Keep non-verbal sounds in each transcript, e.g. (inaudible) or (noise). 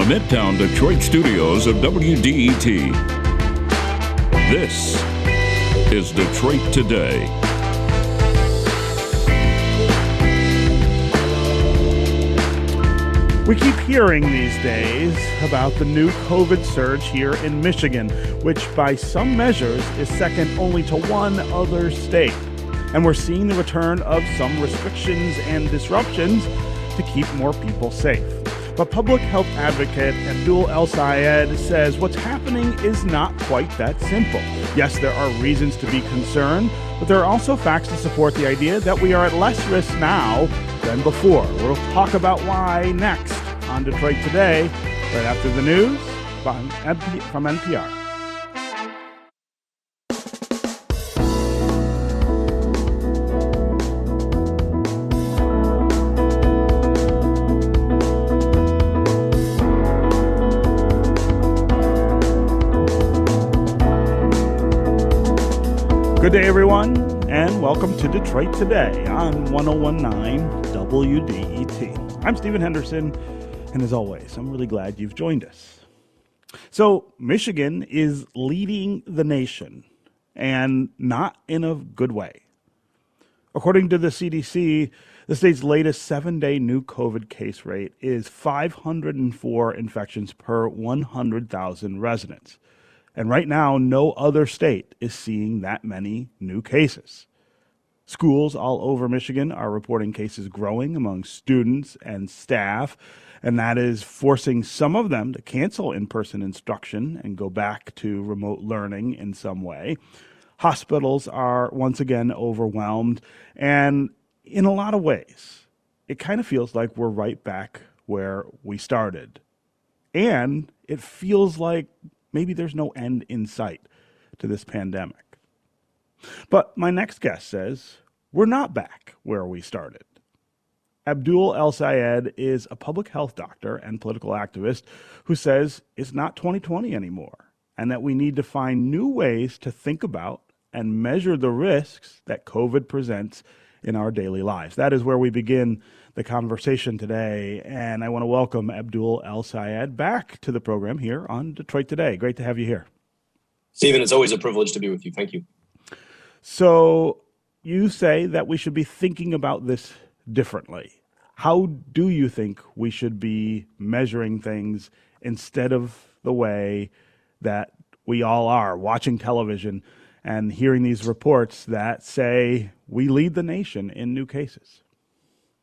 the Midtown Detroit studios of WDET. This is Detroit Today. We keep hearing these days about the new COVID surge here in Michigan, which by some measures is second only to one other state. And we're seeing the return of some restrictions and disruptions to keep more people safe. But public health advocate Abdul El Sayed says what's happening is not quite that simple. Yes, there are reasons to be concerned, but there are also facts to support the idea that we are at less risk now than before. We'll talk about why next on Detroit Today, right after the news from NPR. Welcome to Detroit Today on 1019 WDET. I'm Stephen Henderson, and as always, I'm really glad you've joined us. So, Michigan is leading the nation, and not in a good way. According to the CDC, the state's latest seven day new COVID case rate is 504 infections per 100,000 residents. And right now, no other state is seeing that many new cases. Schools all over Michigan are reporting cases growing among students and staff, and that is forcing some of them to cancel in person instruction and go back to remote learning in some way. Hospitals are once again overwhelmed, and in a lot of ways, it kind of feels like we're right back where we started. And it feels like maybe there's no end in sight to this pandemic. But my next guest says we're not back where we started. Abdul El Sayed is a public health doctor and political activist who says it's not 2020 anymore and that we need to find new ways to think about and measure the risks that COVID presents in our daily lives. That is where we begin the conversation today. And I want to welcome Abdul El Sayed back to the program here on Detroit Today. Great to have you here. Stephen, it's always a privilege to be with you. Thank you. So, you say that we should be thinking about this differently. How do you think we should be measuring things instead of the way that we all are watching television and hearing these reports that say we lead the nation in new cases?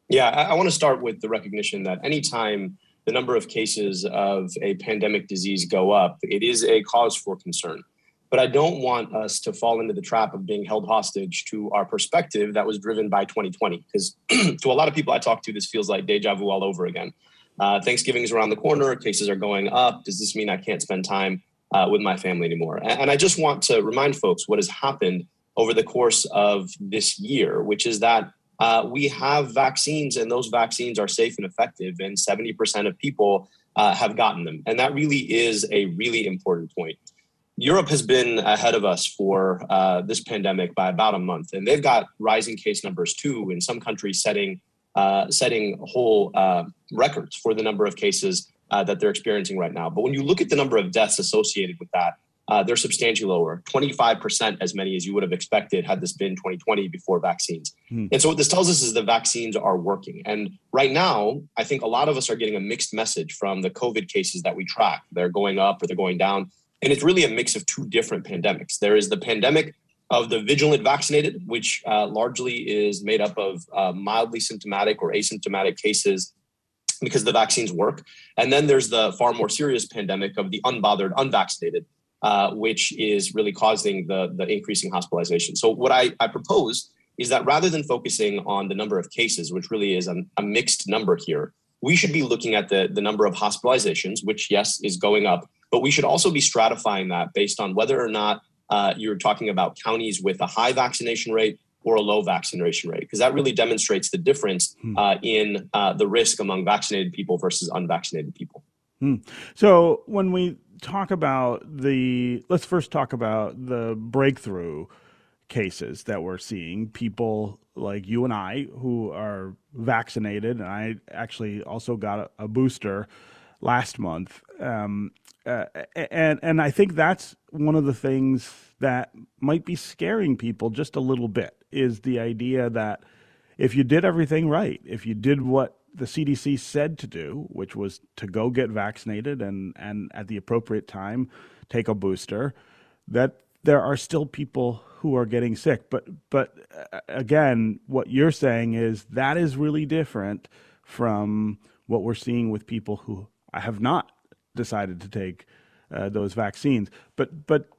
Yeah, I, I want to start with the recognition that anytime the number of cases of a pandemic disease go up, it is a cause for concern. But I don't want us to fall into the trap of being held hostage to our perspective that was driven by 2020. Because (clears throat) to a lot of people I talk to, this feels like deja vu all over again. Uh, Thanksgiving is around the corner, cases are going up. Does this mean I can't spend time uh, with my family anymore? And, and I just want to remind folks what has happened over the course of this year, which is that uh, we have vaccines and those vaccines are safe and effective, and 70% of people uh, have gotten them. And that really is a really important point. Europe has been ahead of us for uh, this pandemic by about a month, and they've got rising case numbers too. In some countries, setting uh, setting whole uh, records for the number of cases uh, that they're experiencing right now. But when you look at the number of deaths associated with that, uh, they're substantially lower 25% as many as you would have expected had this been 2020 before vaccines hmm. and so what this tells us is the vaccines are working and right now i think a lot of us are getting a mixed message from the covid cases that we track they're going up or they're going down and it's really a mix of two different pandemics there is the pandemic of the vigilant vaccinated which uh, largely is made up of uh, mildly symptomatic or asymptomatic cases because the vaccines work and then there's the far more serious pandemic of the unbothered unvaccinated uh, which is really causing the, the increasing hospitalization. So, what I, I propose is that rather than focusing on the number of cases, which really is a, a mixed number here, we should be looking at the, the number of hospitalizations, which, yes, is going up, but we should also be stratifying that based on whether or not uh, you're talking about counties with a high vaccination rate or a low vaccination rate, because that really demonstrates the difference hmm. uh, in uh, the risk among vaccinated people versus unvaccinated people. Hmm. So when we talk about the, let's first talk about the breakthrough cases that we're seeing. People like you and I who are vaccinated, and I actually also got a, a booster. last month. Um, uh, and and I think that's one of the things that might be scaring people just a little bit is the idea that if you did everything right, if you did what the CDC said to do, which was to go get vaccinated and and at the appropriate time take a booster, that there are still people who are getting sick. But but uh, again, what you're saying is that is really different from what we're seeing with people who have not decided to take uh, those vaccines. But but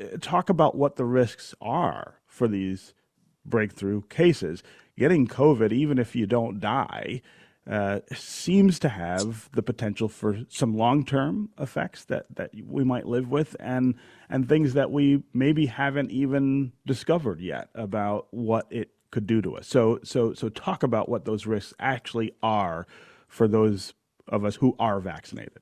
uh, talk about what the risks are for these breakthrough cases. Getting COVID, even if you don't die, uh, seems to have the potential for some long-term effects that, that we might live with, and and things that we maybe haven't even discovered yet about what it could do to us. So so so talk about what those risks actually are for those of us who are vaccinated.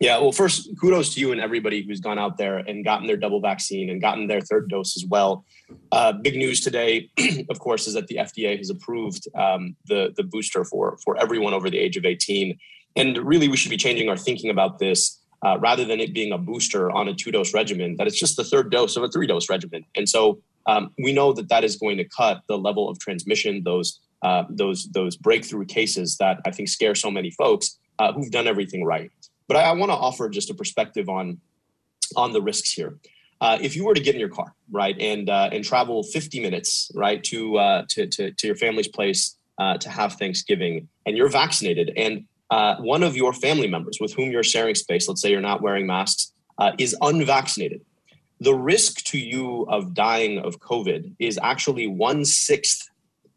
Yeah, well, first, kudos to you and everybody who's gone out there and gotten their double vaccine and gotten their third dose as well. Uh, big news today, (clears throat) of course, is that the FDA has approved um, the the booster for for everyone over the age of 18. And really, we should be changing our thinking about this uh, rather than it being a booster on a two dose regimen. That it's just the third dose of a three dose regimen. And so um, we know that that is going to cut the level of transmission, those uh, those those breakthrough cases that I think scare so many folks uh, who've done everything right. But I, I want to offer just a perspective on on the risks here. Uh, if you were to get in your car, right, and uh, and travel 50 minutes, right, to uh, to, to, to your family's place uh, to have Thanksgiving, and you're vaccinated, and uh, one of your family members with whom you're sharing space, let's say you're not wearing masks, uh, is unvaccinated, the risk to you of dying of COVID is actually one sixth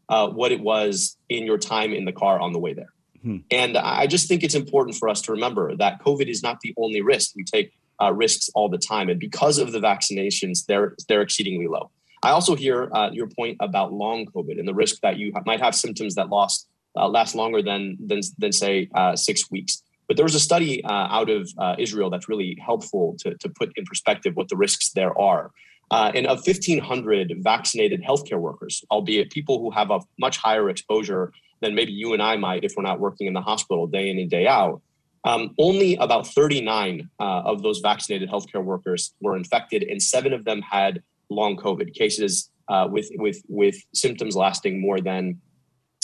what it was in your time in the car on the way there. Hmm. And I just think it's important for us to remember that COVID is not the only risk. We take uh, risks all the time, and because of the vaccinations, they're they're exceedingly low. I also hear uh, your point about long COVID and the risk that you might have symptoms that lost uh, last longer than than than say uh, six weeks. But there was a study uh, out of uh, Israel that's really helpful to, to put in perspective what the risks there are. and of 1,500 vaccinated healthcare workers, albeit people who have a much higher exposure than maybe you and I might if we're not working in the hospital day in and day out. Um, only about 39 uh, of those vaccinated healthcare workers were infected, and seven of them had long COVID cases uh, with with with symptoms lasting more than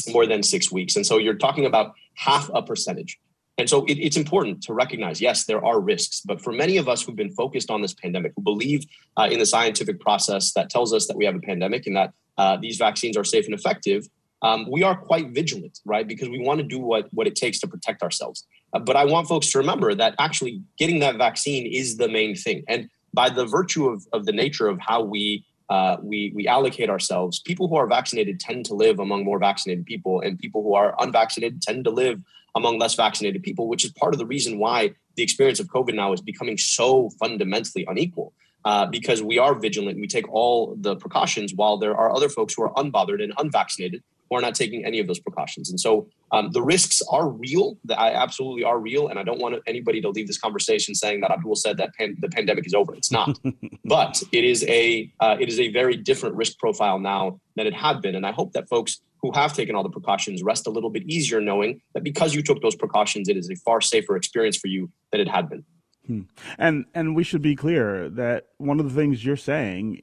more than six weeks. And so you're talking about half a percentage. And so it, it's important to recognize, yes, there are risks, but for many of us who've been focused on this pandemic, who believe uh, in the scientific process that tells us that we have a pandemic and that uh, these vaccines are safe and effective, um, we are quite vigilant, right? Because we want to do what, what it takes to protect ourselves. Uh, but I want folks to remember that actually getting that vaccine is the main thing. And by the virtue of, of the nature of how we uh, we we allocate ourselves. People who are vaccinated tend to live among more vaccinated people, and people who are unvaccinated tend to live among less vaccinated people, which is part of the reason why the experience of COVID now is becoming so fundamentally unequal. Uh, because we are vigilant, we take all the precautions, while there are other folks who are unbothered and unvaccinated or not taking any of those precautions. And so um, the risks are real. That I absolutely are real, and I don't want anybody to leave this conversation saying that Abdul said that pan- the pandemic is over. It's not, (laughs) but it is a uh, it is a very different risk profile now than it had been. And I hope that folks who have taken all the precautions rest a little bit easier knowing that because you took those precautions, it is a far safer experience for you than it had been. Hmm. And and we should be clear that one of the things you're saying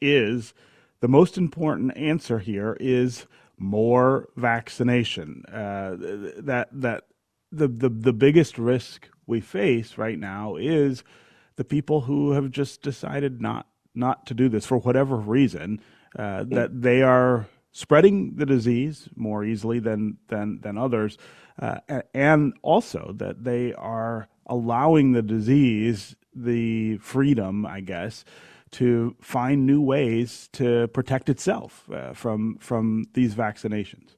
is the most important answer here is more vaccination. Uh, that that the, the the biggest risk we face right now is the people who have just decided not not to do this for whatever reason. Uh, that they are spreading the disease more easily than than than others, uh, and also that they are allowing the disease the freedom, I guess, to find new ways to protect itself uh, from from these vaccinations.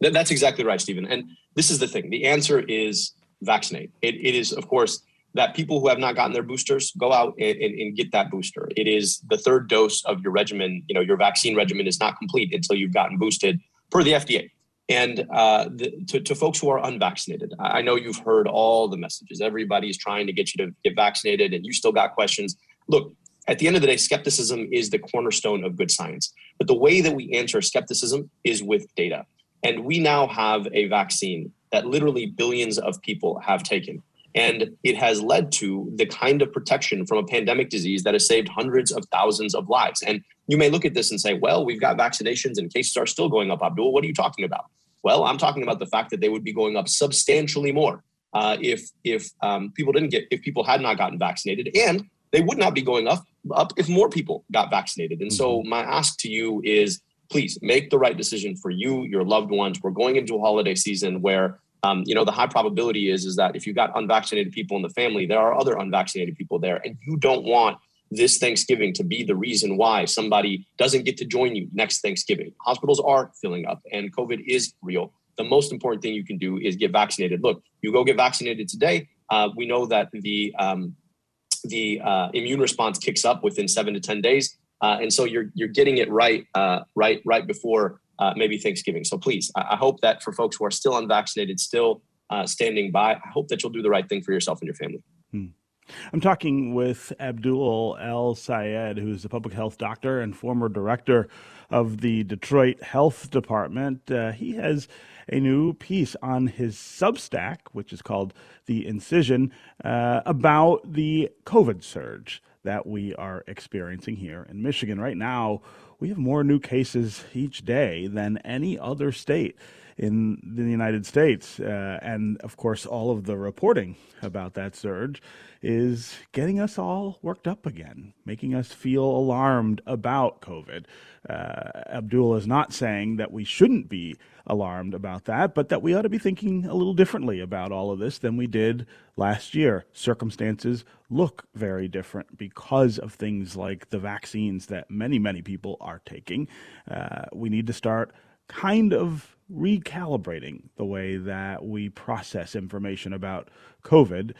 That's exactly right, Stephen. And this is the thing: the answer is vaccinate. it, it is, of course, that people who have not gotten their boosters go out and, and, and, get that booster. It is the third dose of your regimen. You know, your vaccine regimen is not complete until you've gotten boosted per the FDA. And uh, the, to, to, folks who are unvaccinated, I know you've heard all the messages. Everybody's trying to get you to get vaccinated, and you still got questions look, at the end of the day, skepticism is the cornerstone of good science. But the way that we answer skepticism is with data. And we now have a vaccine that literally billions of people have taken. And it has led to the kind of protection from a pandemic disease that has saved hundreds of thousands of lives. And you may look at this and say, well, we've got vaccinations and cases are still going up. Abdul, what are you talking about? Well, I'm talking about the fact that they would be going up substantially more uh, if if um, people didn't get if people had not gotten vaccinated, and they would not be going up up if more people got vaccinated. And mm-hmm. so, my ask to you is, please make the right decision for you, your loved ones. We're going into a holiday season where um, you know the high probability is is that if you got unvaccinated people in the family, there are other unvaccinated people there, and you don't want this Thanksgiving to be the reason why somebody doesn't get to join you next Thanksgiving. Hospitals are filling up, and COVID is real the most important thing you can do is get vaccinated. Look, you go get vaccinated today. Uh, we know that the um, the uh, immune response kicks up within seven to ten days, uh, and so you're you're getting it right uh, right right before uh, maybe Thanksgiving. So please, I, I, hope that for folks who are still unvaccinated, still uh, standing by, I hope that you'll do the right thing for yourself and your family. Hmm. I'm talking with Abdul El Sayed, who's a public health doctor and former director of the Detroit Health Department. Uh, he has a new piece on his Substack, which is called The Incision, uh, about the COVID surge that we are experiencing here in Michigan. Right now, we have more new cases each day than any other state in the United States. Uh, and of course, all of the reporting about that surge is getting us all worked up again, making us feel alarmed about COVID. Uh, Abdul is not saying that we shouldn't be alarmed about that, but that we ought to be thinking a little differently about all of this than we did last year. Circumstances look very different because of things like the vaccines that many, many people are taking. Uh, we need to start kind of recalibrating the way that we process information about COVID.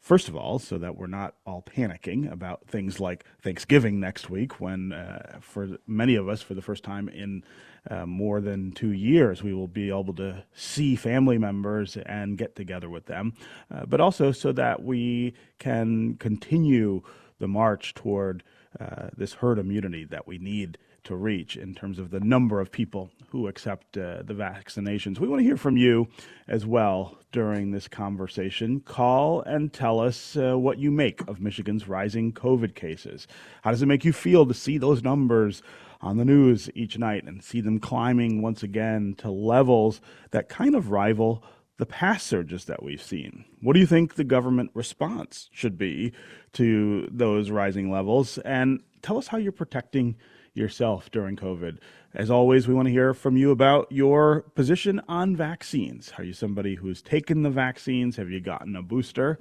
First of all, so that we're not all panicking about things like Thanksgiving next week, when uh, for many of us, for the first time in uh, more than two years, we will be able to see family members and get together with them, uh, but also so that we can continue the march toward uh, this herd immunity that we need to reach in terms of the number of people who accept uh, the vaccinations. We want to hear from you as well during this conversation. Call and tell us uh, what you make of Michigan's rising COVID cases. How does it make you feel to see those numbers? On the news each night and see them climbing once again to levels that kind of rival the past surges that we've seen. What do you think the government response should be to those rising levels? And tell us how you're protecting yourself during COVID. As always, we want to hear from you about your position on vaccines. Are you somebody who's taken the vaccines? Have you gotten a booster?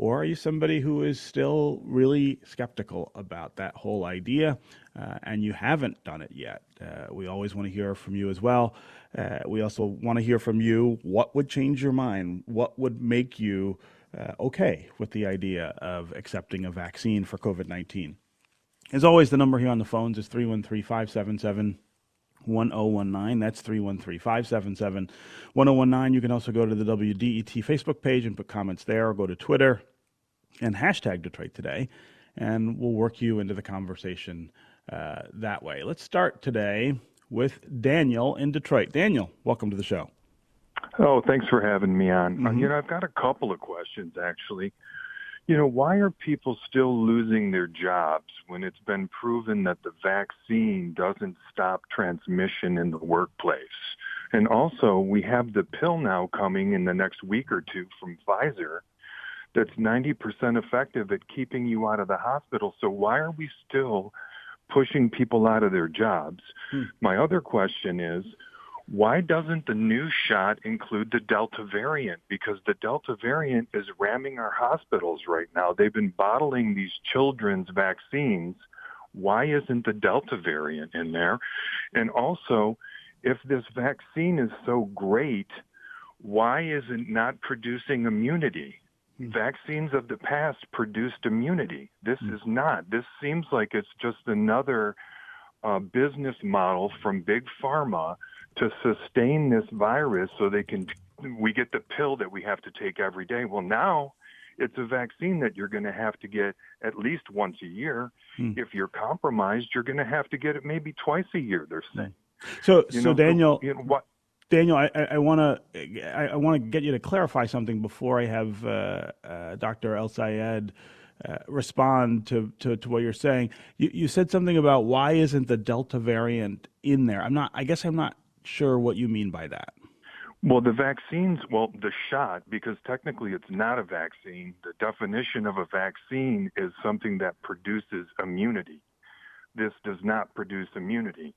Or are you somebody who is still really skeptical about that whole idea uh, and you haven't done it yet? Uh, we always want to hear from you as well. Uh, we also want to hear from you what would change your mind? What would make you uh, okay with the idea of accepting a vaccine for COVID 19? As always, the number here on the phones is 313 577 1019. That's 313 577 1019. You can also go to the WDET Facebook page and put comments there, or go to Twitter and hashtag Detroit Today, and we'll work you into the conversation uh, that way. Let's start today with Daniel in Detroit. Daniel, welcome to the show. Oh, thanks for having me on. Mm-hmm. you know, I've got a couple of questions actually you know, why are people still losing their jobs when it's been proven that the vaccine doesn't stop transmission in the workplace? And also, we have the pill now coming in the next week or two from Pfizer that's 90% effective at keeping you out of the hospital. So why are we still pushing people out of their jobs? Hmm. My other question is, why doesn't the new shot include the Delta variant? Because the Delta variant is ramming our hospitals right now. They've been bottling these children's vaccines. Why isn't the Delta variant in there? And also, if this vaccine is so great, why is it not producing immunity? Hmm. Vaccines of the past produced immunity. This hmm. is not. This seems like it's just another uh, business model from big pharma to sustain this virus so they can we get the pill that we have to take every day. Well, now it's a vaccine that you're going to have to get at least once a year. Hmm. If you're compromised, you're going to have to get it maybe twice a year. They're saying. So, you so know, Daniel, so, you know, what? Daniel, I want to I, want to get you to clarify something before I have uh, uh, Dr. El-Sayed uh, respond to, to, to, what you're saying. You, you said something about why isn't the Delta variant in there? I'm not. I guess I'm not sure what you mean by that. Well, the vaccines, well, the shot, because technically it's not a vaccine. The definition of a vaccine is something that produces immunity. This does not produce immunity.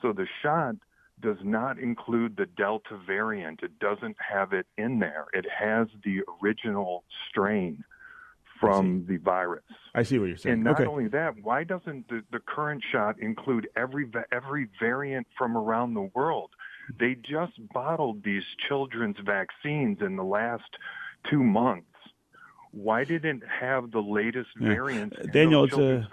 So the shot does not include the Delta variant. It doesn't have it in there. It has the original strain from the virus. I see what you're saying. And not okay. only that, why doesn't the, the current shot include every every variant from around the world? They just bottled these children's vaccines in the last two months. Why didn't have the latest yeah. variants? Daniel, it's a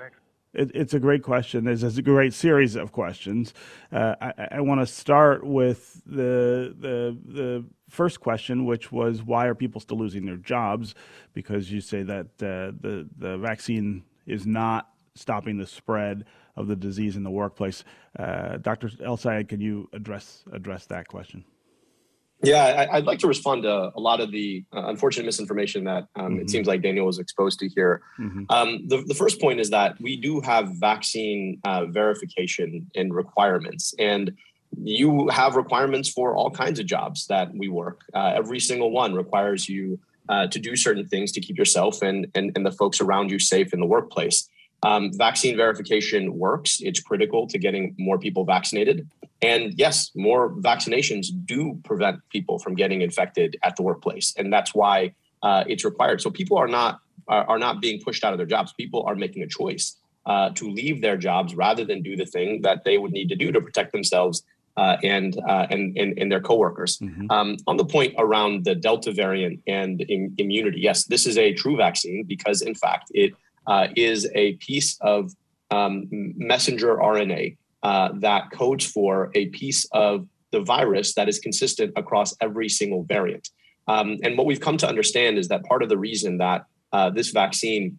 it, it's a great question. There's, a great series of questions. Uh, I, I want to start with the the the first question, which was why are people still losing their jobs? Because you say that uh, the the vaccine is not stopping the spread of the disease in the workplace. Uh, Dr. El-Sayed, can you address address that question? Yeah, I, would like to respond to a lot of the uh, unfortunate misinformation that um, mm-hmm. it seems like Daniel was exposed to here. Mm-hmm. Um, the, the, first point is that we do have vaccine uh, verification and requirements, and you have requirements for all kinds of jobs that we work. Uh, every single one requires you uh, to do certain things to keep yourself and, and, and the folks around you safe in the workplace. Um, vaccine verification works. It's critical to getting more people vaccinated. And yes, more vaccinations do prevent people from getting infected at the workplace, and that's why uh, it's required. So people are not are, are, not being pushed out of their jobs. People are making a choice uh, to leave their jobs rather than do the thing that they would need to do to protect themselves uh, and, uh, and, and and their coworkers. Mm-hmm. Um, on the point around the Delta variant and in, immunity, yes, this is a true vaccine because in fact it uh, is a piece of um, messenger RNA uh, that codes for a piece of the virus that is consistent across every single variant. Um, and what we've come to understand is that part of the reason that uh, this vaccine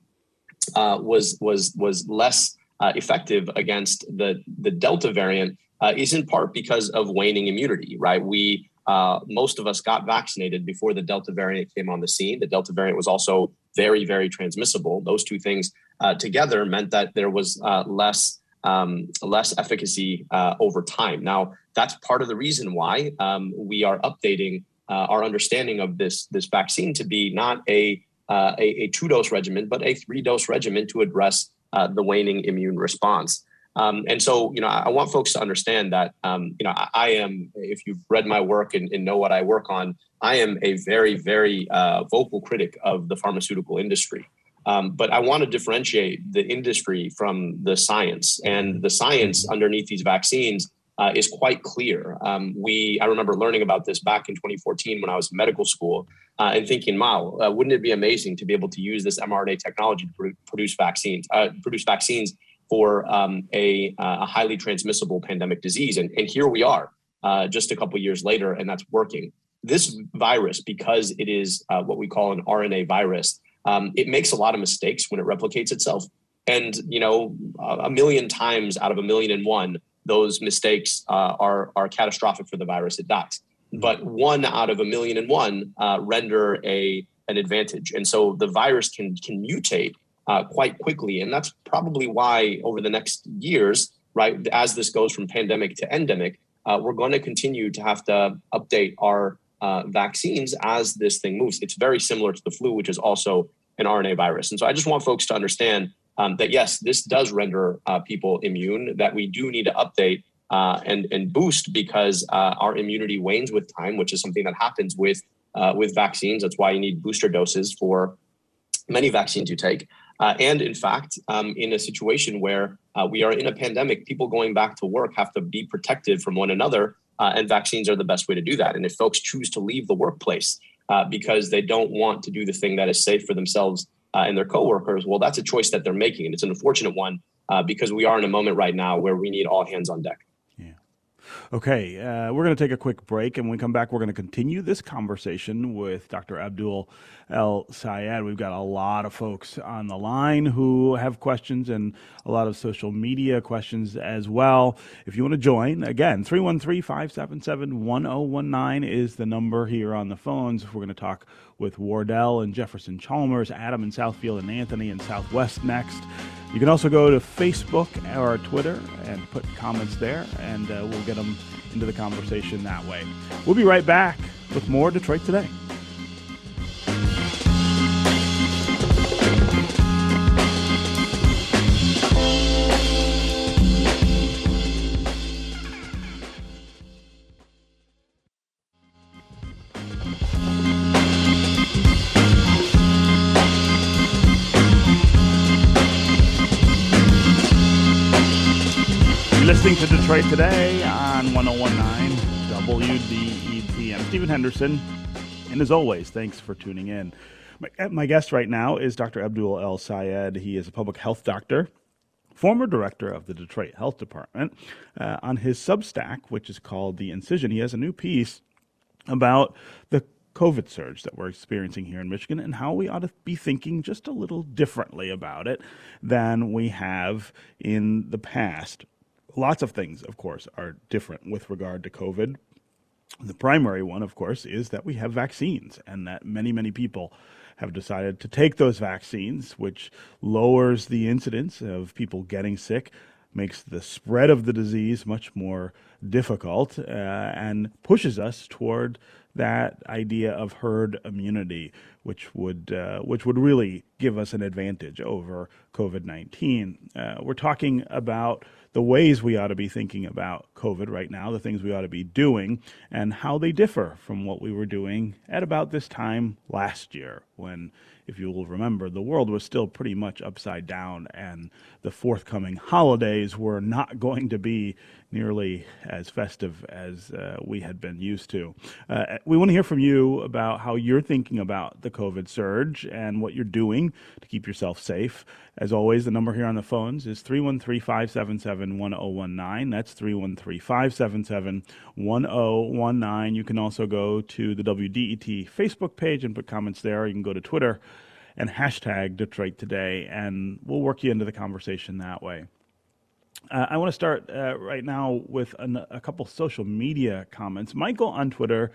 uh, was was was less uh, effective against the the Delta variant uh, is in part because of waning immunity. Right, we uh, most of us got vaccinated before the Delta variant came on the scene. The Delta variant was also very, very transmissible. Those two things uh, together meant that there was uh, less um, less efficacy uh, over time. Now, that's part of the reason why um, we are updating uh, our understanding of this this vaccine to be not a uh, a, a two dose regimen, but a three dose regimen to address the waning immune response. Um, and so, you know, I, want folks to understand that, um, you know, I, I, am, if you've read my work and, and, know what I work on, I am a very, very uh, vocal critic of the pharmaceutical industry. Um, but I want to differentiate the industry from the science, and the science underneath these vaccines uh, is quite clear. Um, we, I remember learning about this back in 2014 when I was in medical school, uh, and thinking, "Wow, uh, wouldn't it be amazing to be able to use this mRNA technology to produce vaccines, uh, produce vaccines for um, a, a, highly transmissible pandemic disease. And, and here we are uh, just a couple years later, and that's working. This virus, because it is uh, what we call an RNA virus, um, it makes a lot of mistakes when it replicates itself. And, you know, a million times out of a million and one, those mistakes uh, are, are catastrophic for the virus. It dies. But one out of a million and one uh, render a, an advantage. And so the virus can, can mutate uh, quite quickly. And that's probably why over the next years, right, as this goes from pandemic to endemic, uh, we're going to continue to have to update our uh, vaccines as this thing moves. It's very similar to the flu, which is also an RNA virus. And so I just want folks to understand um, that yes, this does render uh, people immune, that we do need to update uh, and, and boost because uh, our immunity wanes with time, which is something that happens with, with vaccines. That's why you need booster doses for many vaccines you take. Uh, and in fact, um, in a situation where uh, we are in a pandemic, people going back to work have to be protected from one another, uh, and vaccines are the best way to do that. And if folks choose to leave the workplace uh, because they don't want to do the thing that is safe for themselves uh, and their coworkers, well, that's a choice that they're making, and it's an unfortunate one uh, because we are in a moment right now where we need all hands on deck. Okay, uh, we're going to take a quick break, and when we come back, we're going to continue this conversation with Dr. Abdul El Sayed. We've got a lot of folks on the line who have questions and a lot of social media questions as well. If you want to join, again, 313 577 1019 is the number here on the phones. We're going to talk with Wardell and Jefferson Chalmers, Adam in Southfield, and Anthony in Southwest next. You can also go to Facebook or Twitter and put comments there, and uh, we'll get them into the conversation that way. We'll be right back with more Detroit Today. Today on 1019 WDET. I'm Stephen Henderson, and as always, thanks for tuning in. My, uh, my guest right now is Dr. Abdul El Sayed. He is a public health doctor, former director of the Detroit Health Department. Uh, on his Substack, which is called The Incision, he has a new piece about the COVID surge that we're experiencing here in Michigan and how we ought to be thinking just a little differently about it than we have in the past lots of things, of course, are different with regard to COVID. The primary one, of course, is that we have vaccines and that many, many people have decided to take those vaccines, which lowers the incidence of people getting sick, makes the spread of the disease much more difficult, uh, and pushes us toward that idea of herd immunity, which would uh, which would really give us an advantage over COVID nineteen. Uh, we're talking about the ways we ought to be thinking about COVID right now, the things we ought to be doing, and how they differ from what we were doing at about this time last year, when, if you will remember, the world was still pretty much upside down, and the forthcoming holidays were not (laughs) going to be nearly as festive as uh, we had been used to. Uh, we want to hear from you about how you're thinking about the COVID surge and what you're doing to keep yourself safe. As always, the number here on the phones is 313 577 1019. That's 313 577 1019. You can also go to the WDET Facebook page and put comments there. You can go to Twitter and hashtag Detroit Today, and we'll work you into the conversation that way. Uh, I want to start uh, right now with an, a couple social media comments. Michael on Twitter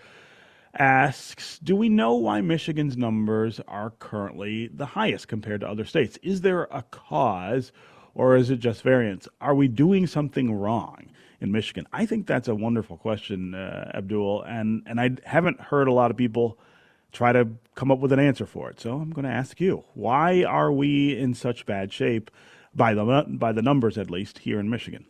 asks Do we know why Michigan's numbers are currently the highest compared to other states? Is there a cause or is it just variance? Are we doing something wrong in Michigan? I think that's a wonderful question, uh, Abdul, and, and I haven't heard a lot of people try to come up with an answer for it. So I'm going to ask you why are we in such bad shape, by the, by the numbers at least, here in Michigan?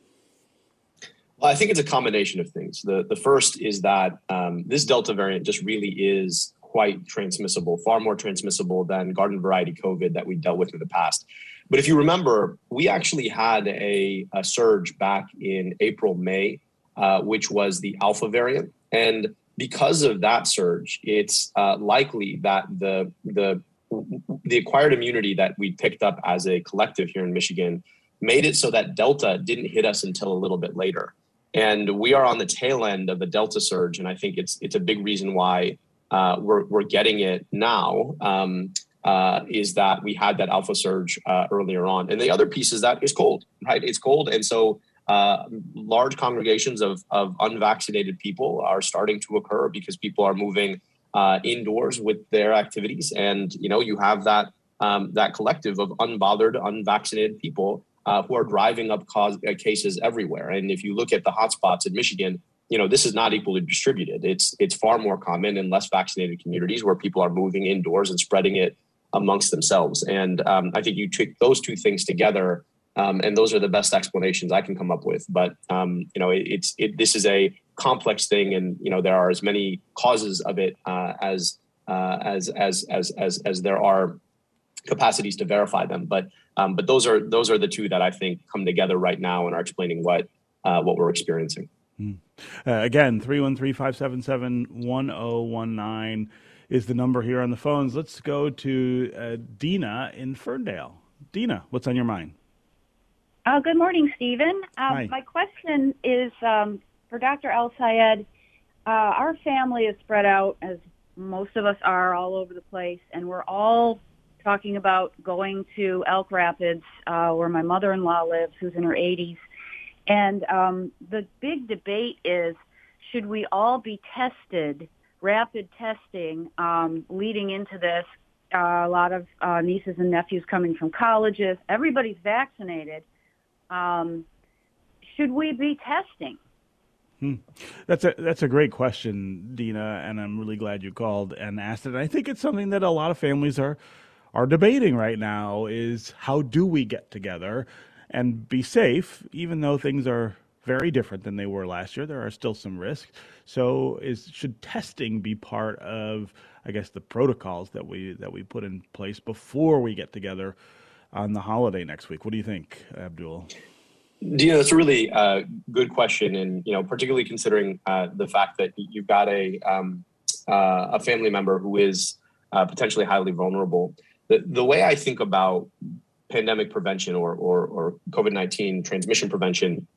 Well, I think it's a combination of things. The the first is that um, this Delta variant just really is quite transmissible, far more transmissible than garden variety COVID that we dealt with in the past. But if you remember, we actually had a, a surge back in April, May, uh, which was the Alpha variant, and because of that surge, it's uh, likely that the the the acquired immunity that we picked up as a collective here in Michigan made it so that Delta didn't hit us until a little bit later. And we are on the tail end of the delta surge and i think it's it's a big reason why uh, we're, we're getting it now um, uh, is that we had that alpha surge uh, earlier on. And the other piece is that it's cold right? It's cold and so uh, large congregations of, of unvaccinated people are starting to occur because people are moving uh, indoors with their activities and you know you have that um, that collective of unbothered unvaccinated people uh, who are driving up cause, uh, cases everywhere. And if you look at the hotspots in Michigan, you know this is not equally distributed. It's it's far more common in less vaccinated communities where people are moving indoors and spreading it amongst themselves. And um, I think you take those two things together, um, and those are the best explanations I can come up with. But um, you know, it, it's it, this is a complex thing, and you know there are as many causes of it uh, as, uh, as as as as as there are capacities to verify them. But um, but those are those are the two that I think come together right now and are explaining what uh, what we're experiencing. Mm. Uh, again, 313-577-1019 is the number here on the phones. Let's go to uh, Dina in Ferndale. Dina, what's on your mind? Uh, good morning, Stephen. Um, my question is um, for Dr. El Sayed, uh, our family is spread out as most of us are all over the place, and we're all talking about going to Elk Rapids, uh, where my mother-in-law lives, who's in her 80s. And um, the big debate is, should we all be tested, rapid testing, um, leading into this? Uh, a lot of uh, nieces and nephews coming from colleges. Everybody's vaccinated. Um, should we be testing? Hmm. That's a that's a great question, Dina, and I'm really glad you called and asked it. I think it's something that a lot of families are are debating right now is how do we get together and be safe, even though things are very different than they were last year. There are still some risks. So, is should testing be part of, I guess, the protocols that we that we put in place before we get together on the holiday next week? What do you think, Abdul? Dina, that's a really uh, good question, and you know, particularly considering uh, the fact that you've got a um, uh, a family member who is uh, potentially highly vulnerable. The, the way I think about pandemic prevention or or, or COVID nineteen transmission prevention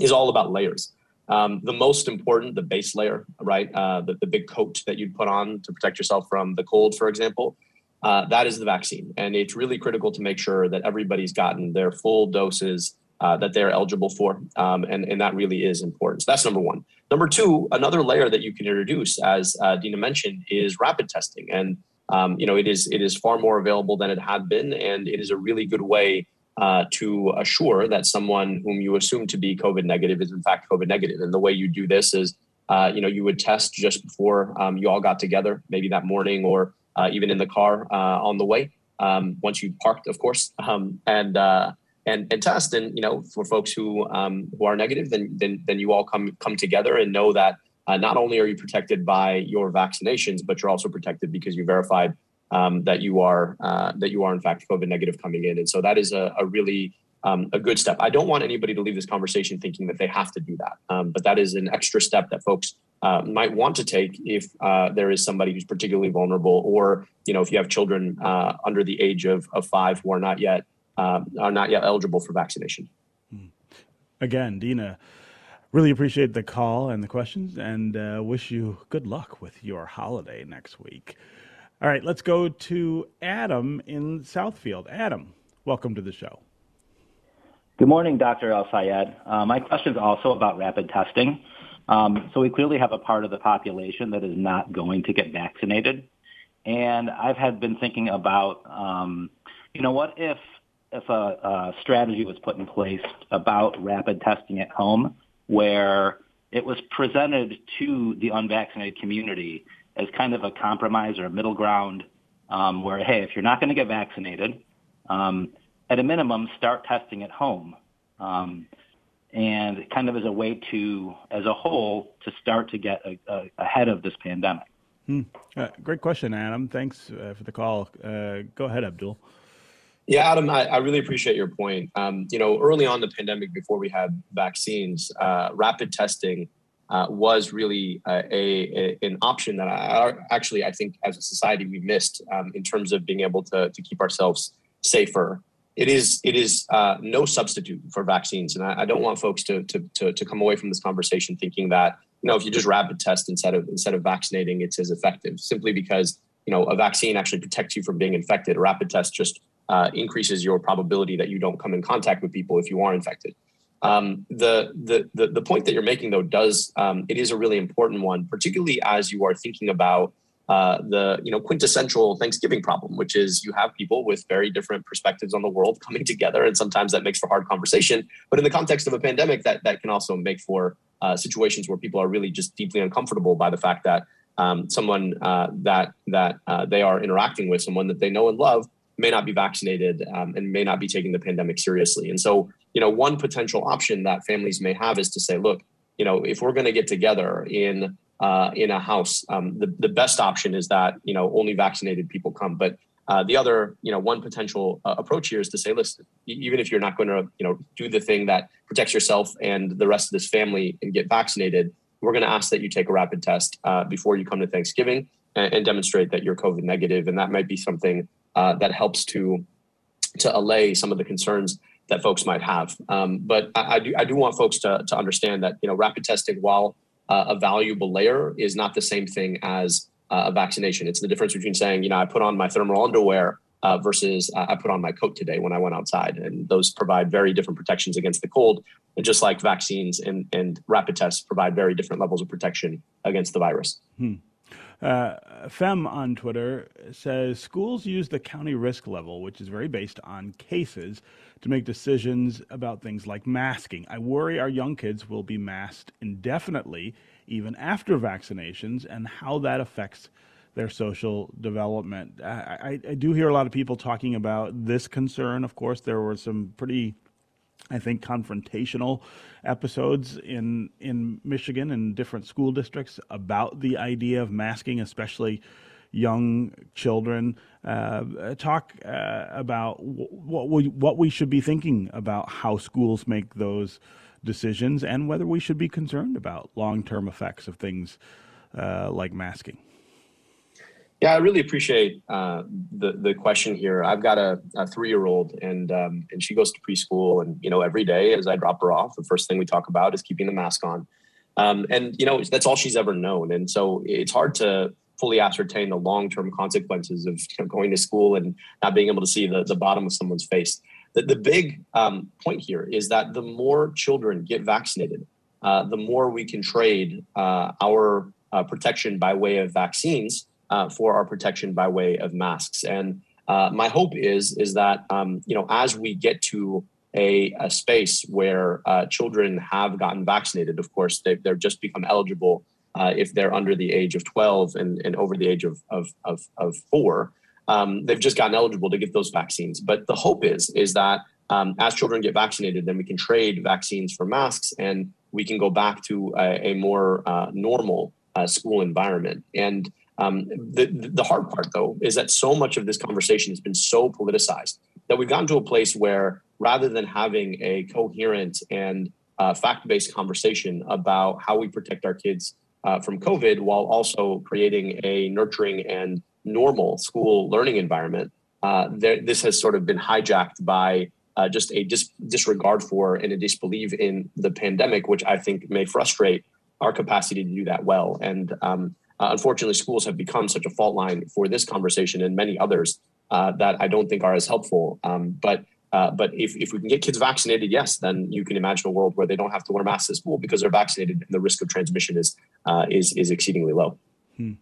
is all about layers. Um, the most important, the base layer, right? Uh, the, the big coat that you'd put on to protect yourself from the cold, for example. Uh, that is the vaccine, and it's really critical to make sure that everybody's gotten their full doses uh, that they're eligible for. Um, and, and that really is important. So that's number one. Number two, another layer that you can introduce, as uh, Dina mentioned, is rapid testing. And um, you know, it is it is far more available than it had been, and it is a really good way uh, to assure that someone whom you assume to be COVID negative is in fact COVID negative. And the way you do this is, uh, you know, you would test just before um, you all got together, maybe that morning or uh, even in the car uh, on the way. Um, once you parked, of course, (laughs) um, and and and test. And you know, for folks who um, who are negative, then then then you all come come together and know that uh, not only are you protected by your vaccinations, but you're also protected because you verified um, that you are uh, that you are in fact COVID negative coming in. And so that is a, a really um, a good step. I don't want anybody to leave this conversation thinking that they have to do that, um, but that is an extra step that folks uh, might want to take if uh, there is somebody who's particularly vulnerable, or you know, if you have children uh, under the age of, of five who are not yet um, are not yet eligible for vaccination. Hmm. Again, Dina, really appreciate the call and the questions and uh, wish you good luck with your holiday next week. All right, let's go to Adam in Southfield. Adam, welcome to the show. Good morning, Dr. El Sayed. Uh, my question is also about rapid testing. Um, so we clearly have a part of the population that is not going to get vaccinated. And I've had been thinking about, um, you know, what if if a, a strategy was put in place about rapid testing at home where it was presented to the unvaccinated community as kind of a compromise or a middle ground um, where, hey, if you're not going to get vaccinated, um, at a minimum, start testing at home. Um, and kind of as a way to, as a whole, to start to get a, a, ahead of this pandemic. Hmm. Uh, great question, Adam. Thanks uh, for the call. Uh, go ahead, Abdul. Yeah, Adam, I, I, really appreciate your point. Um, you know, early on the pandemic, before we had vaccines, uh, rapid testing uh, was really uh, a, a, an option that I, actually I think as a society we missed um, in terms of being able to to keep ourselves safer. It is it is uh, no substitute for vaccines, and I, I don't want folks to, to, to to come away from this conversation thinking that you know if you just rapid test instead of instead of vaccinating, it's as effective. Simply because you know a vaccine actually protects you from being infected. A rapid test just uh, increases your probability that you don't come in contact with people if you are infected. Um, the, the, the the point that you're making though does um, it is a really important one, particularly as you are thinking about uh, the you know quintessential Thanksgiving problem, which is you have people with very different perspectives on the world coming together, and sometimes that makes for hard conversation. But in the context of a pandemic, that that can also make for uh, situations where people are really just deeply uncomfortable by the fact that um, someone uh, that that uh, they are interacting with, someone that they know and love, may not be vaccinated um, and may not be taking the pandemic seriously. And so, you know, one potential option that families may have is to say, look, you know, if we're going to get together in uh, in a house, um, the the best option is that you know only vaccinated people come. But uh, the other, you know, one potential uh, approach here is to say, listen, even if you're not going to, you know, do the thing that protects yourself and the rest of this family and get vaccinated, we're going to ask that you take a rapid test uh, before you come to Thanksgiving and, and demonstrate that you're COVID negative, and that might be something uh, that helps to to allay some of the concerns that folks might have. Um, but I, I, do I do want folks to to understand that you know rapid testing, while uh, a valuable layer, is not the same thing as uh, a vaccination. It's the difference between saying you know I put on my thermal underwear uh, versus uh, I put on my coat today when I went outside. And those provide very different protections against the cold. And just like vaccines and, and rapid tests provide very different levels of protection against the virus. Hmm. Uh, Fem on Twitter says schools use the county risk level, which is very based on cases, to make decisions about things like masking. I worry our young kids will be masked indefinitely, even after vaccinations, and how that affects their social development. I, I, I, do hear a lot of people talking about this concern. Of course, there were some pretty, I think, confrontational episodes in in Michigan and different school districts about the idea of masking, especially young children. Uh, talk uh, about w- what we what we should be thinking about how schools make those decisions and whether we should be concerned about long term effects of things uh, like masking. Yeah, I really appreciate uh, the the question here. I've got a, a three year old, and um, and she goes to preschool, and you know every day as I drop her off, the first thing we talk about is keeping the mask on, um, and you know that's all she's ever known, and so it's hard to fully ascertain the long term consequences of you know, going to school and not being able to see the, the bottom of someone's face. The, the big um, point here is that the more children get vaccinated, uh, the more we can trade uh, our uh, protection by way of vaccines uh, for our protection by way of masks. And uh, my hope is is that um, you know as we get to a, a space where uh, children have gotten vaccinated, of course they've, they're just become eligible uh, if they're under the age of 12 and, and over the age of, of, of, of four. Um, they've just gotten eligible to get those vaccines. But the hope is is that um, as children get vaccinated, then we can trade vaccines for masks and we can go back to a, a more uh, normal uh, school environment. And um, the, the hard part, though, is that so much of this conversation has been so politicized that we've gotten to a place where rather than having a coherent and uh, fact based conversation about how we protect our kids uh, from COVID while also creating a nurturing and normal school learning environment, uh, there, this has sort of been hijacked by uh, just a dis- disregard for and a disbelief in the pandemic, which I think may frustrate our capacity to do that well. And um, uh, unfortunately, schools have become such a fault line for this conversation and many others uh, that I don't think are as helpful. Um, but uh, but if, if we can get kids vaccinated, yes, then you can imagine a world where they don't have to wear masks at school because they're vaccinated and the risk of transmission is uh, is is exceedingly low. Hmm.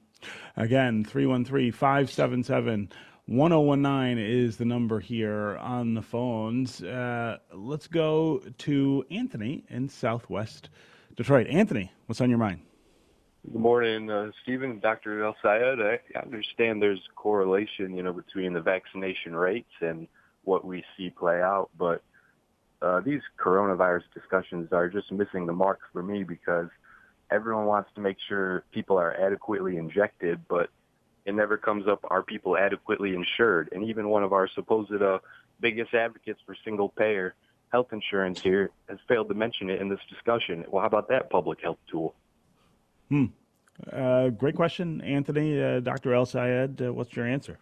Again, 313 577 1019 is the number here on the phones. Uh, let's go to Anthony in Southwest Detroit. Anthony, what's on your mind? Good morning, uh, Stephen, Dr. El Sayed. I understand there's correlation, you know, between the vaccination rates and what we see play out, but uh, these coronavirus discussions are just missing the mark for me because everyone wants to make sure people are adequately injected, but it never comes up are people adequately insured? And even one of our supposed uh, biggest advocates for single payer health insurance here has failed to mention it in this discussion. Well, how about that public health tool? Hmm. Uh, great question, Anthony. Uh, Dr. El Sayed, uh, what's your answer?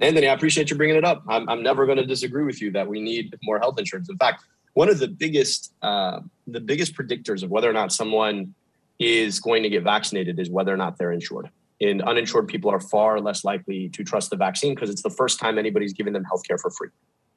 Anthony, I appreciate you bringing it up. I'm, I'm never going to disagree with you that we need more health insurance. In fact, one of the biggest uh, the biggest predictors of whether or not someone is going to get vaccinated is whether or not they're insured. And uninsured people are far less likely to trust the vaccine because it's the first time anybody's giving them healthcare for free.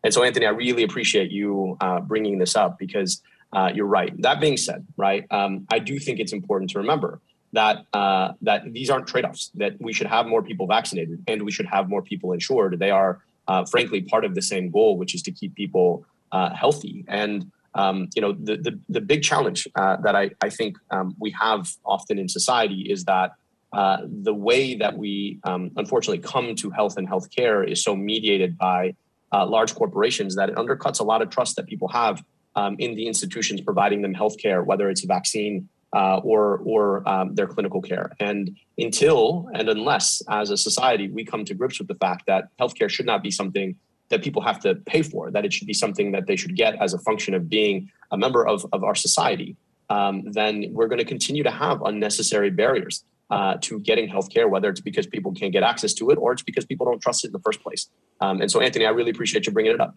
And so, Anthony, I really appreciate you uh, bringing this up because uh, you're right. That being said, right, um, I do think it's important to remember that uh, that these aren't trade-offs. That we should have more people vaccinated and we should have more people insured. They are, uh, frankly, part of the same goal, which is to keep people uh, healthy. And um, you know, the the, the big challenge uh, that I I think um, we have often in society is that. Uh, the way that we um, unfortunately come to health and healthcare is so mediated by large corporations that it undercuts a lot of trust that people have um, in the institutions providing them healthcare, whether it's a vaccine uh, or or um, their clinical care. And until and unless, as a society, we come to grips with the fact that healthcare should not be something that people have to pay for, that it should be something that they should get as a function of being a member of, of our society, um, then we're going to continue to have unnecessary barriers uh, to getting healthcare, whether it's because people can't get access to it or it's because people don't trust it in the first place. Um, and so, Anthony, I really appreciate you bringing it up.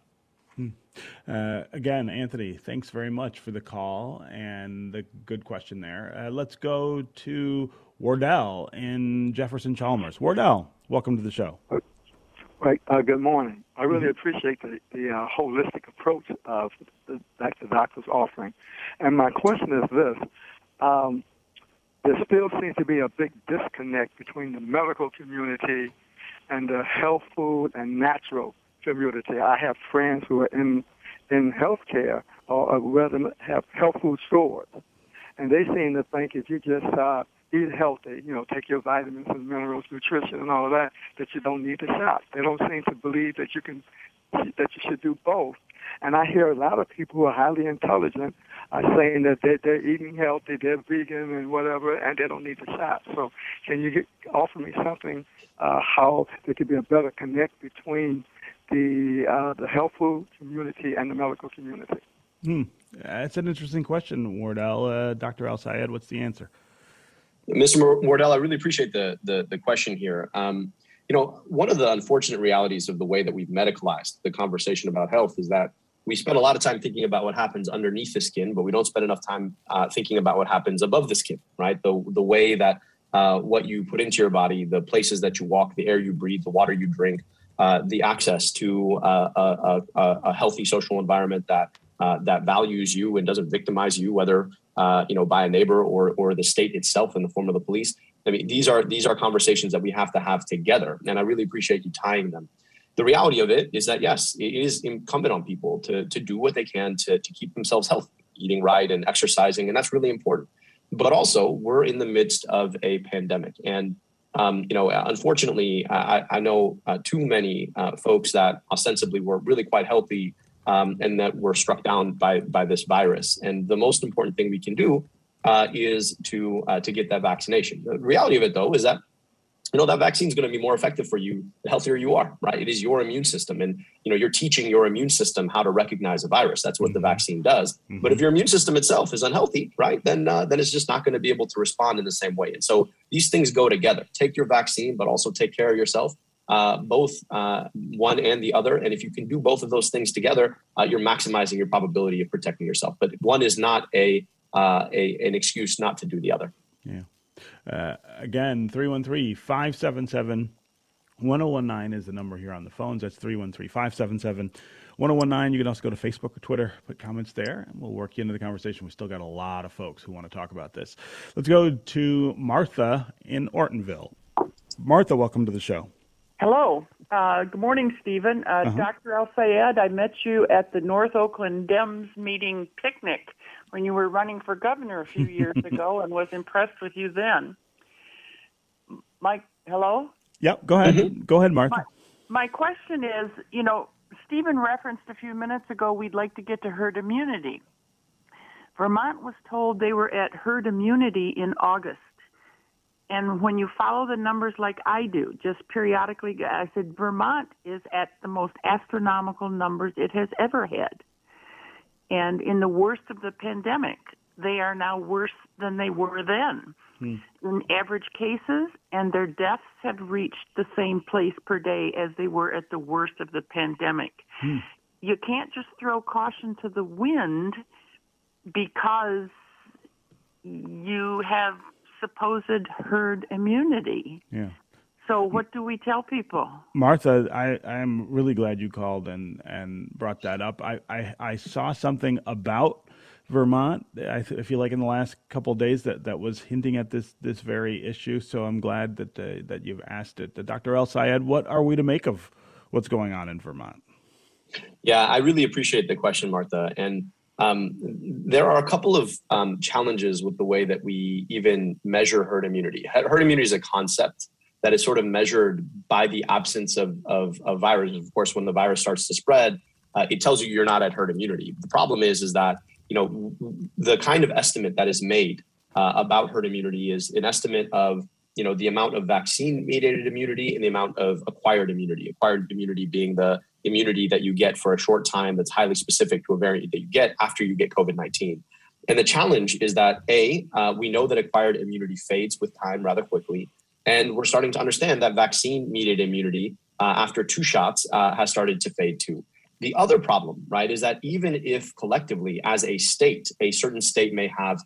Hmm. Uh, again, Anthony, thanks very much for the call and the good question there. Uh, let's go to Wardell in Jefferson Chalmers. Wardell, welcome to the show. Right. Uh, good morning. I really mm-hmm. appreciate the, the uh, holistic approach of the, that the doctor's offering. And my question is this. Um, there still seems to be a big disconnect between the medical community and the health food and natural community. I have friends who are in in healthcare or, or rather have health food stores, and they seem to think if you just uh, eat healthy, you know, take your vitamins and minerals, nutrition, and all of that, that you don't need the shots. They don't seem to believe that you can that you should do both. And I hear a lot of people who are highly intelligent are saying that they're, they're eating healthy, they're vegan and whatever, and they don't need the shot. So can you get, offer me something uh, how there could be a better connect between the uh, the health food community and the medical community? Hmm. That's an interesting question, Wardell. Uh, Dr. El Sayed, what's the answer? Mr. Wardell, I really appreciate the, the, the question here. Um, you know, one of the unfortunate realities of the way that we've medicalized the conversation about health is that we spend a lot of time thinking about what happens underneath the skin, but we don't spend enough time uh, thinking about what happens above the skin, right? The, the way that uh, what you put into your body, the places that you walk, the air you breathe, the water you drink, uh, the access to uh, a, a, a, healthy social environment that uh, that values you and doesn't victimize you, whether uh, you know by a neighbor or or the state itself in the form of the police. I mean, these are these are conversations that we have to have together, and I really appreciate you tying them. The reality of it is that yes, it is incumbent on people to to do what they can to to keep themselves healthy, eating right and exercising, and that's really important. But also, we're in the midst of a pandemic, and um, you know, unfortunately, I, I know uh, too many uh, folks that ostensibly were really quite healthy um, and that were struck down by by this virus. And the most important thing we can do uh, is to uh, to get that vaccination. The reality of it, though, is that you know that vaccine is going to be more effective for you the healthier you are right it is your immune system and you know you're teaching your immune system how to recognize a virus that's what mm-hmm. the vaccine does mm-hmm. but if your immune system itself is unhealthy right then uh, then it's just not going to be able to respond in the same way and so these things go together take your vaccine but also take care of yourself uh, both uh, one and the other. And if you can do both of those things together, uh, you're maximizing your probability of protecting yourself. But one is not a, uh, a an excuse not to do the other. Yeah. Uh, again, 313 577 1019 is the number here on the phones. That's 313 577 1019. You can also go to Facebook or Twitter, put comments there, and we'll work you into the conversation. We still got a lot of folks who want to talk about this. Let's go to Martha in Ortonville. Martha, welcome to the show. Hello. Uh, good morning, Stephen. Uh, uh-huh. Dr. El Sayed, I met you at the North Oakland Dems meeting picnic when you were running for governor a few years (laughs) ago and was impressed with you then. Mike, hello? Yep, go ahead. Mm-hmm. Go ahead, Martha. My, my question is you know, Stephen referenced a few minutes ago we'd like to get to herd immunity. Vermont was told they were at herd immunity in August. And when you follow the numbers like I do, just periodically, I said Vermont is at the most astronomical numbers it has ever had. And in the worst of the pandemic, they are now worse than they were then. Hmm. In average cases, and their deaths have reached the same place per day as they were at the worst of the pandemic. Hmm. You can't just throw caution to the wind because you have supposed herd immunity. Yeah. So what do we tell people? Martha, I, I'm really glad you called and, and brought that up. I, I, I saw something about Vermont. I, th- I feel like in the last couple days that, that was hinting at this this very issue. So I'm glad that uh, that you've asked it. Uh, Dr. El-Sayed, what are we to make of what's going on in Vermont? Yeah, I really appreciate the question, Martha. And um, there are a couple of um, challenges with the way that we even measure herd immunity. Herd immunity is a concept that is sort of measured by the absence of, of, of virus. Of course, when the virus starts to spread, uh, it tells you you're not at herd immunity. The problem is, is that you know the kind of estimate that is made uh, about herd immunity is an estimate of you know the amount of vaccine mediated immunity and the amount of acquired immunity. Acquired immunity being the immunity that you get for a short time that's highly specific to a variant that you get after you get COVID 19. And the challenge is that A, uh, we know that acquired immunity fades with time rather quickly. And we're starting to understand that vaccine mediated immunity uh, after two shots uh, has started to fade too. The other problem, right, is that even if collectively, as a state, a certain state may have,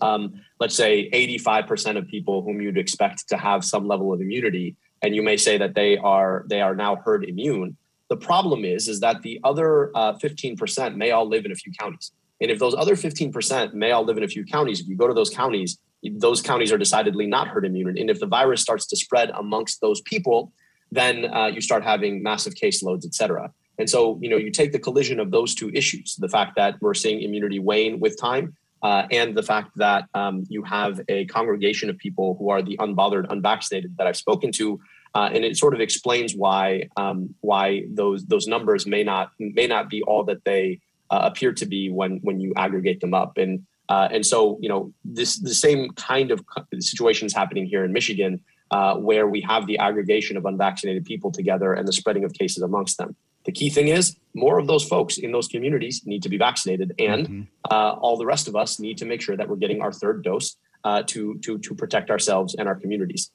um, let's say, 85% of people whom you'd expect to have some level of immunity, and you may say that they are they are now herd immune. The problem is, is that the other uh, 15% may all live in a few counties. And if those other 15% may all live in a few counties, if you go to those counties, those counties are decidedly not herd immune. And if the virus starts to spread amongst those people, then uh, you start having massive caseloads, et cetera. And so, you know, you take the collision of those two issues, the fact that we're seeing immunity wane with time, uh, and the fact that um, you have a congregation of people who are the unbothered, unvaccinated that I've spoken to, uh, and it sort of explains why um, why those those numbers may not may not be all that they uh, appear to be when when you aggregate them up. And uh, and so, you know, this the same kind of situation is happening here in Michigan, uh, where we have the aggregation of unvaccinated people together and the spreading of cases amongst them. The key thing is more of those folks in those communities need to be vaccinated, and mm-hmm. uh, all the rest of us need to make sure that we're getting our third dose uh, to to to protect ourselves and our communities.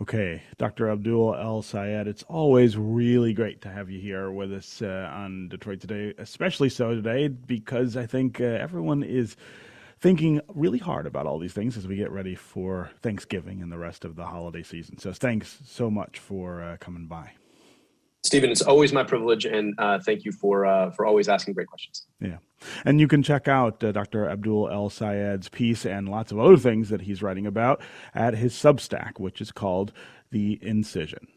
Okay, Dr. Abdul El Sayed, it's always really great to have you here with us uh, on Detroit Today, especially so today because I think uh, everyone is thinking really hard about all these things as we get ready for Thanksgiving and the rest of the holiday season. So thanks so much for uh, coming by. Stephen, it's always my privilege, and uh, thank you for uh, for always asking great questions. Yeah, and you can check out uh, Dr. Abdul El Sayed's piece and lots of other things that he's writing about at his Substack, which is called The Incision.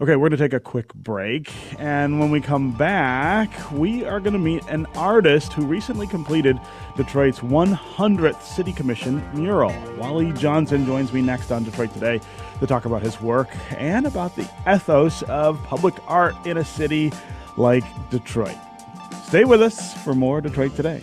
Okay, we're going to take a quick break. And when we come back, we are going to meet an artist who recently completed Detroit's 100th City Commission mural. Waleed Johnson joins me next on Detroit Today to talk about his work and about the ethos of public art in a city like Detroit. Stay with us for more Detroit Today.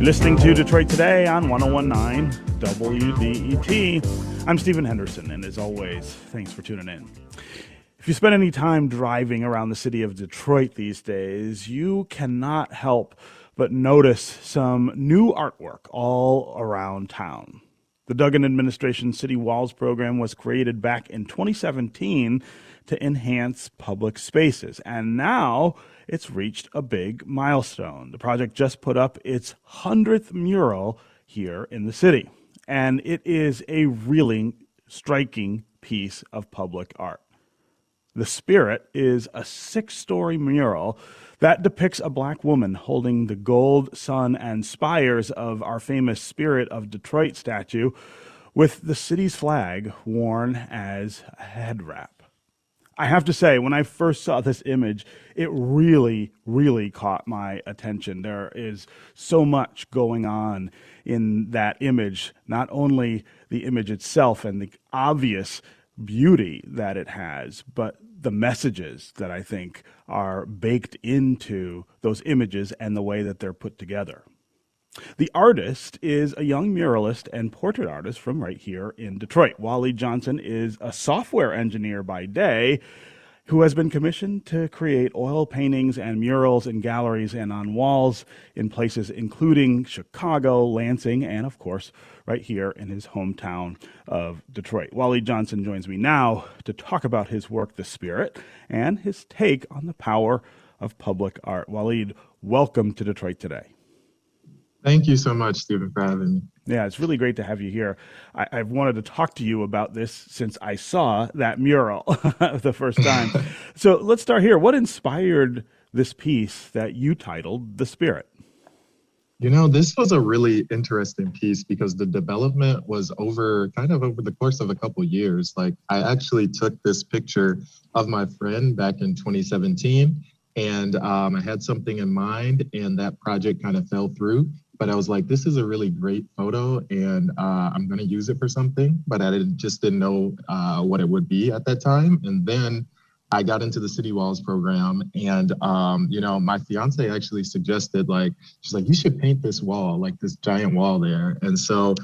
You're listening to Detroit Today on 1019 WDET. I'm Stephen Henderson, and as always, thanks for tuning in. If you spend any time driving around the city of Detroit these days, you cannot help but notice some new artwork all around town. The Duggan Administration City Walls program was created back in 2017 to enhance public spaces, and now it's reached a big milestone. The project just put up its 100th mural here in the city and it is a really striking piece of public art. The Spirit is a six story mural that depicts a black woman holding the gold, sun, and spires of our famous Spirit of Detroit statue with the city's flag worn as a head wrap. I have to say, when I first saw this image, it really, really caught my attention. There is so much going on in that image, not only the image itself and the obvious beauty that it has, but the messages that I think are baked into those images and the way that they're put together. The artist is a young muralist and portrait artist from right here in Detroit. Waleed Johnson is a software engineer by day who has been commissioned to create oil paintings and murals in galleries and on walls in places including Chicago, Lansing, and of course, right here in his hometown of Detroit. Waleed Johnson joins me now to talk about his work, The Spirit, and his take on the power of public art. Waleed, welcome to Detroit today. Thank you so much, Stephen, for having me. Yeah, it's really great to have you here. I, have wanted to talk to you about this since I saw that mural (laughs) the first time. (laughs) so let's start here. What inspired this piece that you titled The Spirit? You know, this was a really interesting piece because the development was over kind of over the course of a couple years. Like I actually took this picture of my friend back in 2017 and um, I had something in mind and that project kind of fell through. But I was like, this is a really great photo and uh, I'm going to use it for something. But I didn't, just didn't know uh, what it would be at that time. And then I got into the City Walls program, and um, you know, my fiance actually suggested like she's like, you should paint this wall, like this giant wall there. And so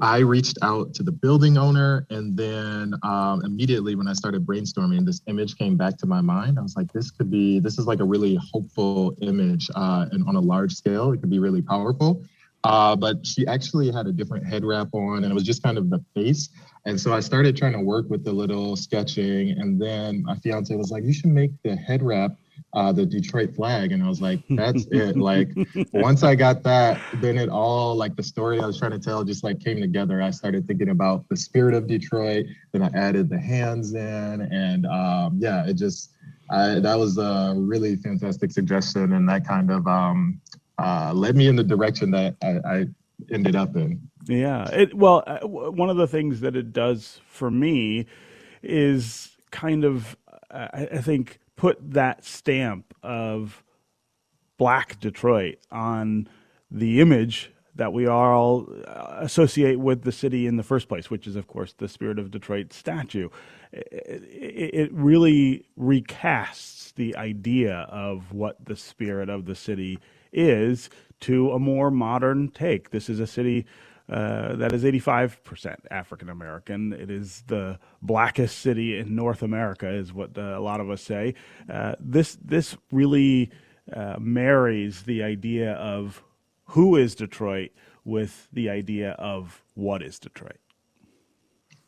I reached out to the building owner, and then um, immediately when I started brainstorming, this image came back to my mind. I was like, this could be, this is like a really hopeful image, uh, and on a large scale, it could be really powerful. Uh, but she actually had a different head wrap on, and it was just kind of the face. And so I started trying to work with the little sketching, and then my fiance was like, "You should make the head wrap uh, the Detroit flag," and I was like, (laughs) "That's it." Like once I got that, then it all like the story I was trying to tell just like came together. I started thinking about the spirit of Detroit, then I added the hands in, and um, yeah, it just I, that was a really fantastic suggestion, and that kind of um, uh, led me in the direction that I, I ended up in. Yeah. It, well, uh, one of the things that it does for me is kind of, I, I think, put that stamp of black Detroit on the image that we all associate with the city in the first place, which is, of course, the Spirit of Detroit statue. It, really recasts the idea of what the spirit of the city is to a more modern take. This is a city uh, that is 85% African American. It is the blackest city in North America, is what uh, a lot of us say. Uh, this this really uh, marries the idea of who is Detroit with the idea of what is Detroit.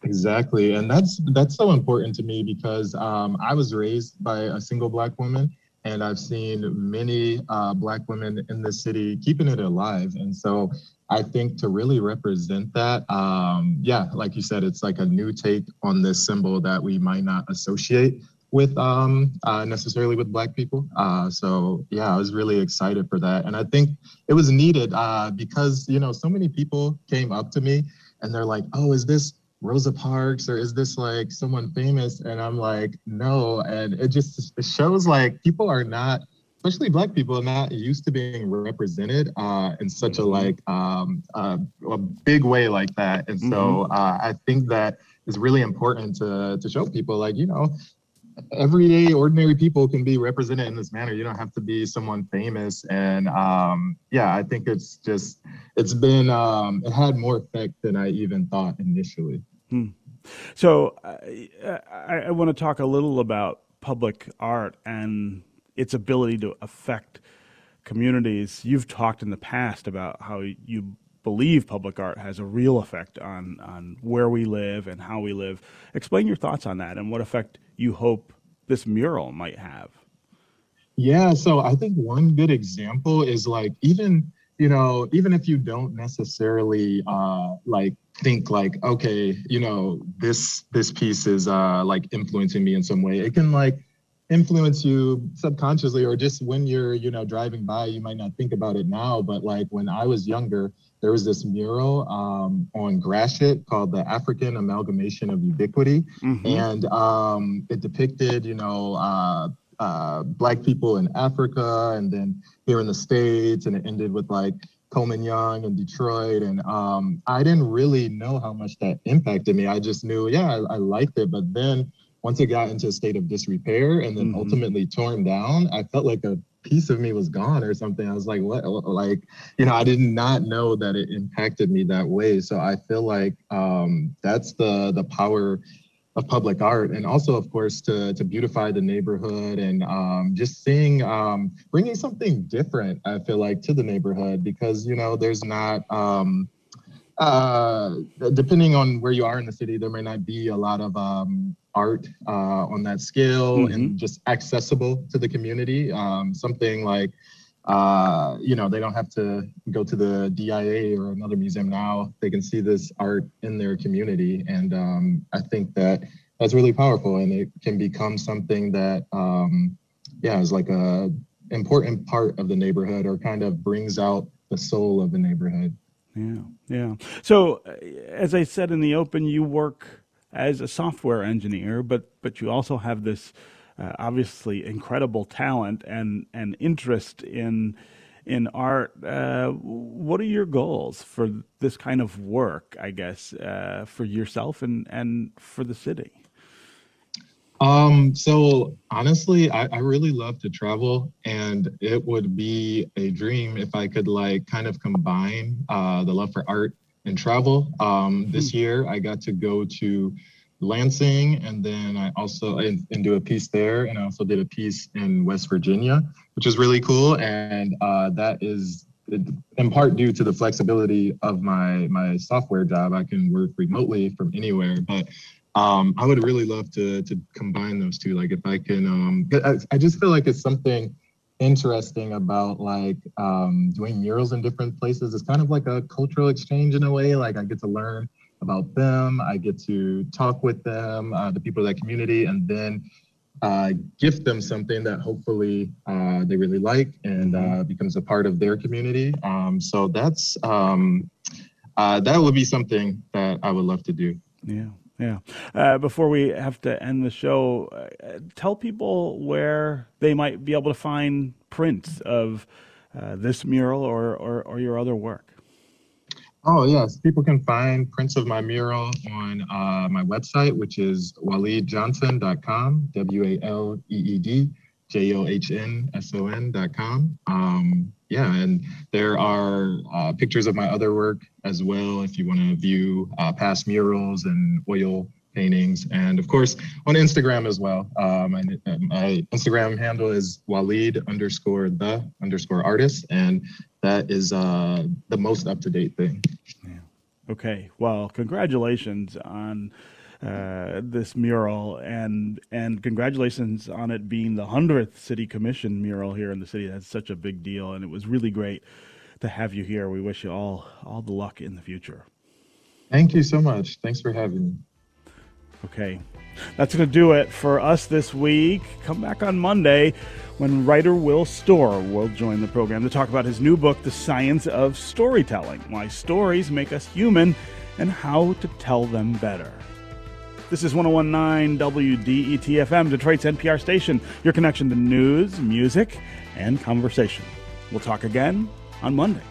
Exactly, and that's that's so important to me because um, I was raised by a single black woman, and I've seen many uh, Black women in the city keeping it alive. And so I think to really represent that, um, yeah, like you said, it's like a new take on this symbol that we might not associate with um, uh, necessarily with Black people. Uh, so yeah, I was really excited for that, and I think it was needed uh, because you know so many people came up to me and they're like, "Oh, is this?" Rosa Parks or is this like someone famous? And I'm like, no. And it just it shows like people are not, especially black people, are not used to being represented uh, in such a mm-hmm. like um, uh, a big way like that. And so mm-hmm. uh, I think that is really important to to show people like you know everyday ordinary people can be represented in this manner you don't have to be someone famous and um, yeah i think it's just it's been um, it had more effect than i even thought initially hmm. so I, I, I want to talk a little about public art and its ability to affect communities you've talked in the past about how you believe public art has a real effect on on where we live and how we live. Explain your thoughts on that and what effect you hope this mural might have. Yeah, so I think one good example is like even you know even if you don't necessarily uh like think like okay you know this this piece is uh like influencing me in some way it can like influence you subconsciously or just when you're you know driving by you might not think about it now but like when i was younger there was this mural um, on Gratiot called the African Amalgamation of Ubiquity. Mm-hmm. And um, it depicted, you know, uh, uh, Black people in Africa and then here in the States. And it ended with like Coleman Young and Detroit. And um, I didn't really know how much that impacted me. I just knew, yeah, I, I liked it. But then once it got into a state of disrepair and then mm-hmm. ultimately torn down, I felt like a piece of me was gone or something. I was like, what? Like, you know, I did not know that it impacted me that way. So I feel like um, that's the the power of public art, and also, of course, to to beautify the neighborhood and um, just seeing um, bringing something different. I feel like to the neighborhood because you know there's not. Um, uh, depending on where you are in the city, there may not be a lot of um, art uh, on that scale mm-hmm. and just accessible to the community. Um, something like, uh, you know, they don't have to go to the DIA or another museum now. They can see this art in their community. And um, I think that that's really powerful and it can become something that, um, yeah, is like a important part of the neighborhood or kind of brings out the soul of the neighborhood. Yeah, yeah. So, uh, as I said in the open, you work as a software engineer, but but you also have this uh, obviously incredible talent and and interest in in art. Uh, what are your goals for this kind of work? I guess uh, for yourself and and for the city. Um, so honestly, I, I really love to travel and it would be a dream if I could like kind of combine uh, the love for art and travel. Um, this hmm. year I got to go to Lansing and then I also and, and, do a piece there and I also did a piece in West Virginia, which is really cool. And uh, that is in part due to the flexibility of my my software job. I can work remotely from anywhere, but um, I would really love to to combine those two. Like if I can, um, I, I just feel like it's something interesting about like um, doing murals in different places. It's kind of like a cultural exchange in a way. Like I get to learn about them, I get to talk with them, uh, the people of that community, and then uh, gift them something that hopefully uh, they really like and uh, becomes a part of their community. Um, so that's um, uh, that would be something that I would love to do. Yeah. Yeah. Uh, before we have to end the show, uh, tell people where they might be able to find prints of uh, this mural or, or, or, your other work. Oh, yes. People can find prints of my mural on uh, my website, which is waleedjohnson.com, W A L E E D J O H N S O N.com. Um, yeah, and there are uh, pictures of my other work as well if you want to view uh, past murals and oil paintings. And of course, on Instagram as well. My, my Instagram handle is Waleed underscore the underscore artist. And that is uh, the most up to date thing. Yeah. Okay. Well, congratulations on uh, this mural, and and congratulations on it being the hundredth city commission mural here in the city. That's such a big deal, and it was really great to have you here. We wish you all all the luck in the future. Thank you so much. Thanks for having me. Okay, that's going to do it for us this week. Come back on Monday when writer Will Storr will join the program to talk about his new book, The Science of Storytelling Why Stories Make Us Human and How to Tell Them Better. This is 1019 WDET FM, Detroit's NPR station, your connection to news, music, and conversation. We'll talk again on Monday.